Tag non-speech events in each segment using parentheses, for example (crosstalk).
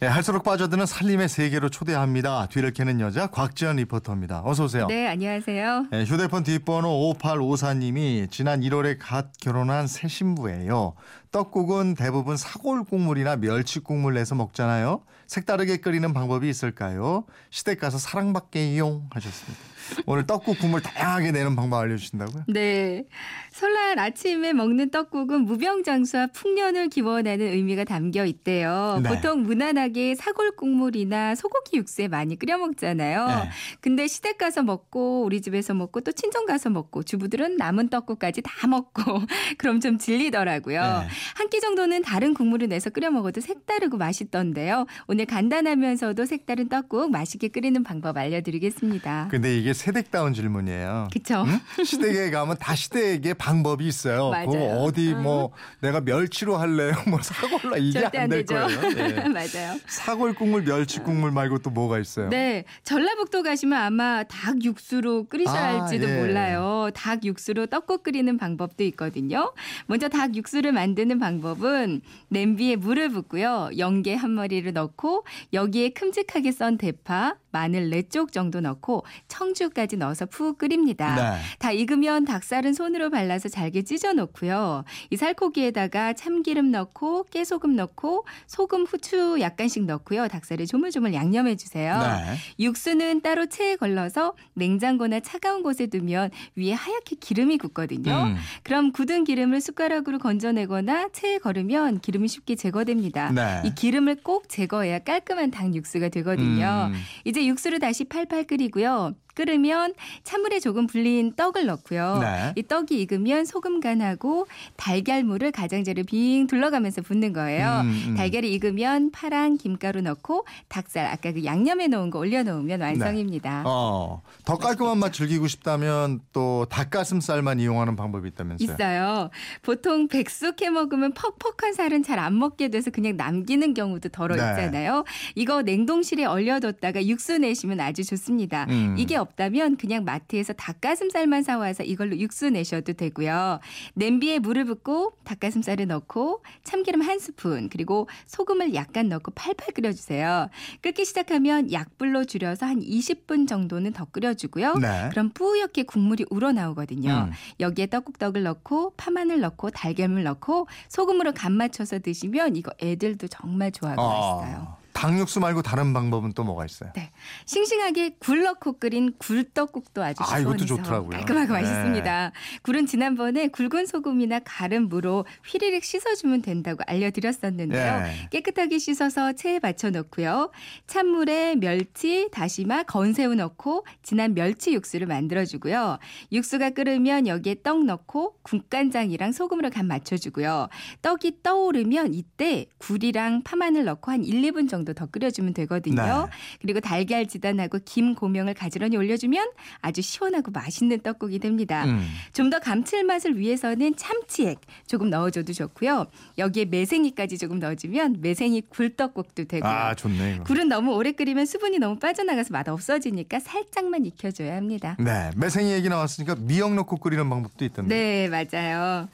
네, 할수록 빠져드는 살림의 세계로 초대합니다. 뒤를 캐는 여자 곽지연 리포터입니다. 어서 오세요. 네, 안녕하세요. 네, 휴대폰 뒷번호 5854님이 지난 1월에 갓 결혼한 새 신부예요. 떡국은 대부분 사골 국물이나 멸치 국물 내서 먹잖아요. 색다르게 끓이는 방법이 있을까요? 시댁 가서 사랑받게 이용 하셨습니다. 오늘 떡국 국물 다양하게 내는 방법 알려주신다고요? 네. 설날 아침에 먹는 떡국은 무병장수와 풍년을 기원하는 의미가 담겨 있대요. 네. 보통 무난하게 사골 국물이나 소고기 육수에 많이 끓여 먹잖아요. 네. 근데 시댁 가서 먹고 우리 집에서 먹고 또 친정 가서 먹고 주부들은 남은 떡국까지 다 먹고 (laughs) 그럼 좀 질리더라고요. 네. 한끼 정도는 다른 국물을 내서 끓여 먹어도 색다르고 맛있던데요. 오늘 간단하면서도 색다른 떡국 맛있게 끓이는 방법 알려드리겠습니다. 근데 이게 세댁다운 질문이에요. 그쵸? 응? 시댁에 가면 다 시댁에 방법이 있어요. (laughs) 맞아요. 어디 뭐 내가 멸치로 할래요? (laughs) 뭐 사골로 이게 안안 될. 거예요. 네. 맞아요. 사골 국물, 멸치 국물 말고 또 뭐가 있어요? 네, 전라북도 가시면 아마 닭 육수로 끓이셔야 아, 할지도 예. 몰라요. 닭 육수로 떡국 끓이는 방법도 있거든요. 먼저 닭 육수를 만드는 방법은 냄비에 물을 붓고요. 연계 한 마리를 넣고 여기에 큼직하게 썬 대파, 마늘 네쪽 정도 넣고 청주까지 넣어서 푹 끓입니다. 네. 다 익으면 닭살은 손으로 발라서 잘게 찢어 놓고요. 이 살코기에다가 참기름 넣고 깨소금 넣고 소금, 후추 약간 씩 넣고요. 닭살을 조물조물 양념해 주세요. 네. 육수는 따로 체에 걸러서 냉장고나 차가운 곳에 두면 위에 하얗게 기름이 굳거든요. 음. 그럼 굳은 기름을 숟가락으로 건져내거나 체에 걸으면 기름이 쉽게 제거됩니다. 네. 이 기름을 꼭 제거해야 깔끔한 닭 육수가 되거든요. 음. 이제 육수를 다시 팔팔 끓이고요. 끓으면 찬물에 조금 불린 떡을 넣고요. 네. 이 떡이 익으면 소금 간하고 달걀물을 가장자리 빙 둘러가면서 붓는 거예요. 음, 음. 달걀이 익으면 파랑 김가루 넣고 닭살 아까 그 양념해 놓은 거 올려 놓으면 완성입니다. 어, 더 깔끔한 맛 즐기고 싶다면 또 닭가슴살만 이용하는 방법이 있다면서요? 있어요. 보통 백숙 해 먹으면 퍽퍽한 살은 잘 안 먹게 돼서 그냥 남기는 경우도 덜어 네. 있잖아요. 이거 냉동실에 얼려뒀다가 육수 내시면 아주 좋습니다. 음. 이게 없 다면 그냥 마트에서 닭가슴살만 사와서 이걸로 육수 내셔도 되고요. 냄비에 물을 붓고 닭가슴살을 넣고 참기름 한 스푼 그리고 소금을 약간 넣고 팔팔 끓여주세요. 끓기 시작하면 약불로 줄여서 한 20분 정도는 더 끓여주고요. 네. 그럼 뿌옇게 국물이 우러나오거든요. 음. 여기에 떡국떡을 넣고 파마늘 넣고 달걀물 넣고 소금으로 간 맞춰서 드시면 이거 애들도 정말 좋아하고 맛있어요. 어, 닭육수 말고 다른 방법은 또 뭐가 있어요? 네. 싱싱하게 굴 넣고 끓인 굴떡국도 아주 아, 이것도 좋더라고요. 깔끔하고 네. 맛있습니다. 굴은 지난번에 굵은 소금이나 가른 무로 휘리릭 씻어주면 된다고 알려드렸었는데요. 예. 깨끗하게 씻어서 체에 받쳐 넣고요. 찬물에 멸치, 다시마, 건새우 넣고 진한 멸치 육수를 만들어주고요. 육수가 끓으면 여기에 떡 넣고 국간장이랑 소금으로 간 맞춰주고요. 떡이 떠오르면 이때 굴이랑 파마늘 넣고 한 1, 2분 정도 더 끓여주면 되거든요. 네. 그리고 달걀 지단하고 김 고명을 가지런히 올려주면 아주 시원하고 맛있는 떡국이 됩니다. 음. 좀더 감칠맛을 위해서는 참치액 조금 넣어줘도 좋고요. 여기에 매생이까지 조금 넣어주면 매생이 굴떡국도 되고요. 아, 좋네. 이거. 굴은 너무 오래 끓이면 수분이 너무 빠져나가서 맛 없어지니까 살짝만 익혀줘야 합니다. 네, 매생이 얘기 나왔으니까 미역 넣고 끓이는 방법도 있던데. 네, 맞아요.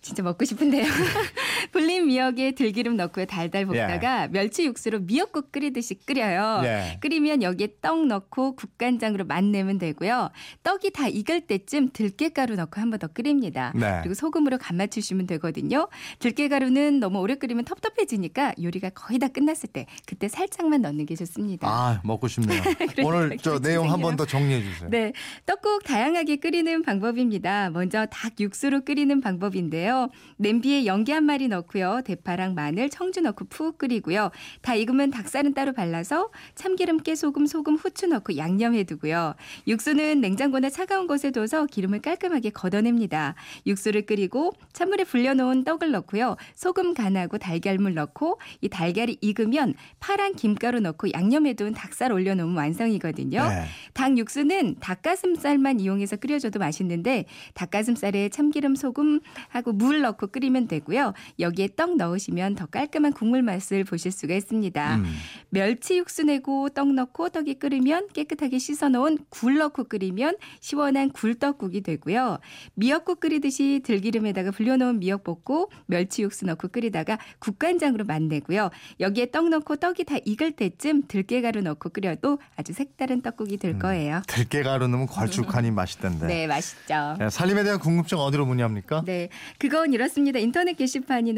진짜 먹고 싶은데요. (laughs) 불린 미역에 들기름 넣고요. 달달 볶다가 멸치 육수로 미역국 끓이듯이 끓여요. 예. 끓이면 여기에 떡 넣고 국간장으로 맛내면 되고요. 떡이 다 익을 때쯤 들깨가루 넣고 한 번 더 끓입니다. 네. 그리고 소금으로 간 맞추시면 되거든요. 들깨가루는 너무 오래 끓이면 텁텁해지니까 요리가 거의 다 끝났을 때 그때 살짝만 넣는 게 좋습니다. 아, 먹고 싶네요. (laughs) 오늘 저 내용 한 번. 더 정리해 주세요. 네, 떡국 다양하게 끓이는 방법입니다. 먼저 닭 육수로 끓이는 방법인데요. 냄비에 연기 한 마리 넣 고요. 대파랑 마늘, 청주 넣고 푹 끓이고요. 다 익으면 닭살은 따로 발라서 참기름, 깨소금, 소금, 후추 넣고 양념해 두고요. 육수는 냉장고나 차가운 곳에 둬서 기름을 깔끔하게 걷어냅니다. 육수를 끓이고 찬물에 불려놓은 떡을 넣고요. 소금 간하고 달걀물 넣고 이 달걀이 익으면 파란 김가루 넣고 양념해 둔 닭살 올려놓으면 완성이거든요. 네. 닭 육수는 닭가슴살만 이용해서 끓여줘도 맛있는데 닭가슴살에 참기름, 소금하고 물 넣고 끓이면 되고요. 여기에 떡 넣으시면 더 깔끔한 국물 맛을 보실 수가 있습니다. 음. 멸치 육수 내고 떡 넣고 떡이 끓으면 깨끗하게 씻어 놓은 굴 넣고 끓이면 시원한 굴떡국이 되고요. 미역국 끓이듯이 들기름에다가 불려놓은 미역 볶고 멸치 육수 넣고 끓이다가 국간장으로 맛내고요. 여기에 떡 넣고 떡이 다 익을 때쯤 들깨가루 넣고 끓여도 아주 색다른 떡국이 될 거예요. 들깨가루 넣으면 걸쭉하니 맛있던데. 네, 맛있죠. 네, 살림에 대한 궁금증 어디로 문의합니까? 네, 그건 이렇습니다. 인터넷 게시판이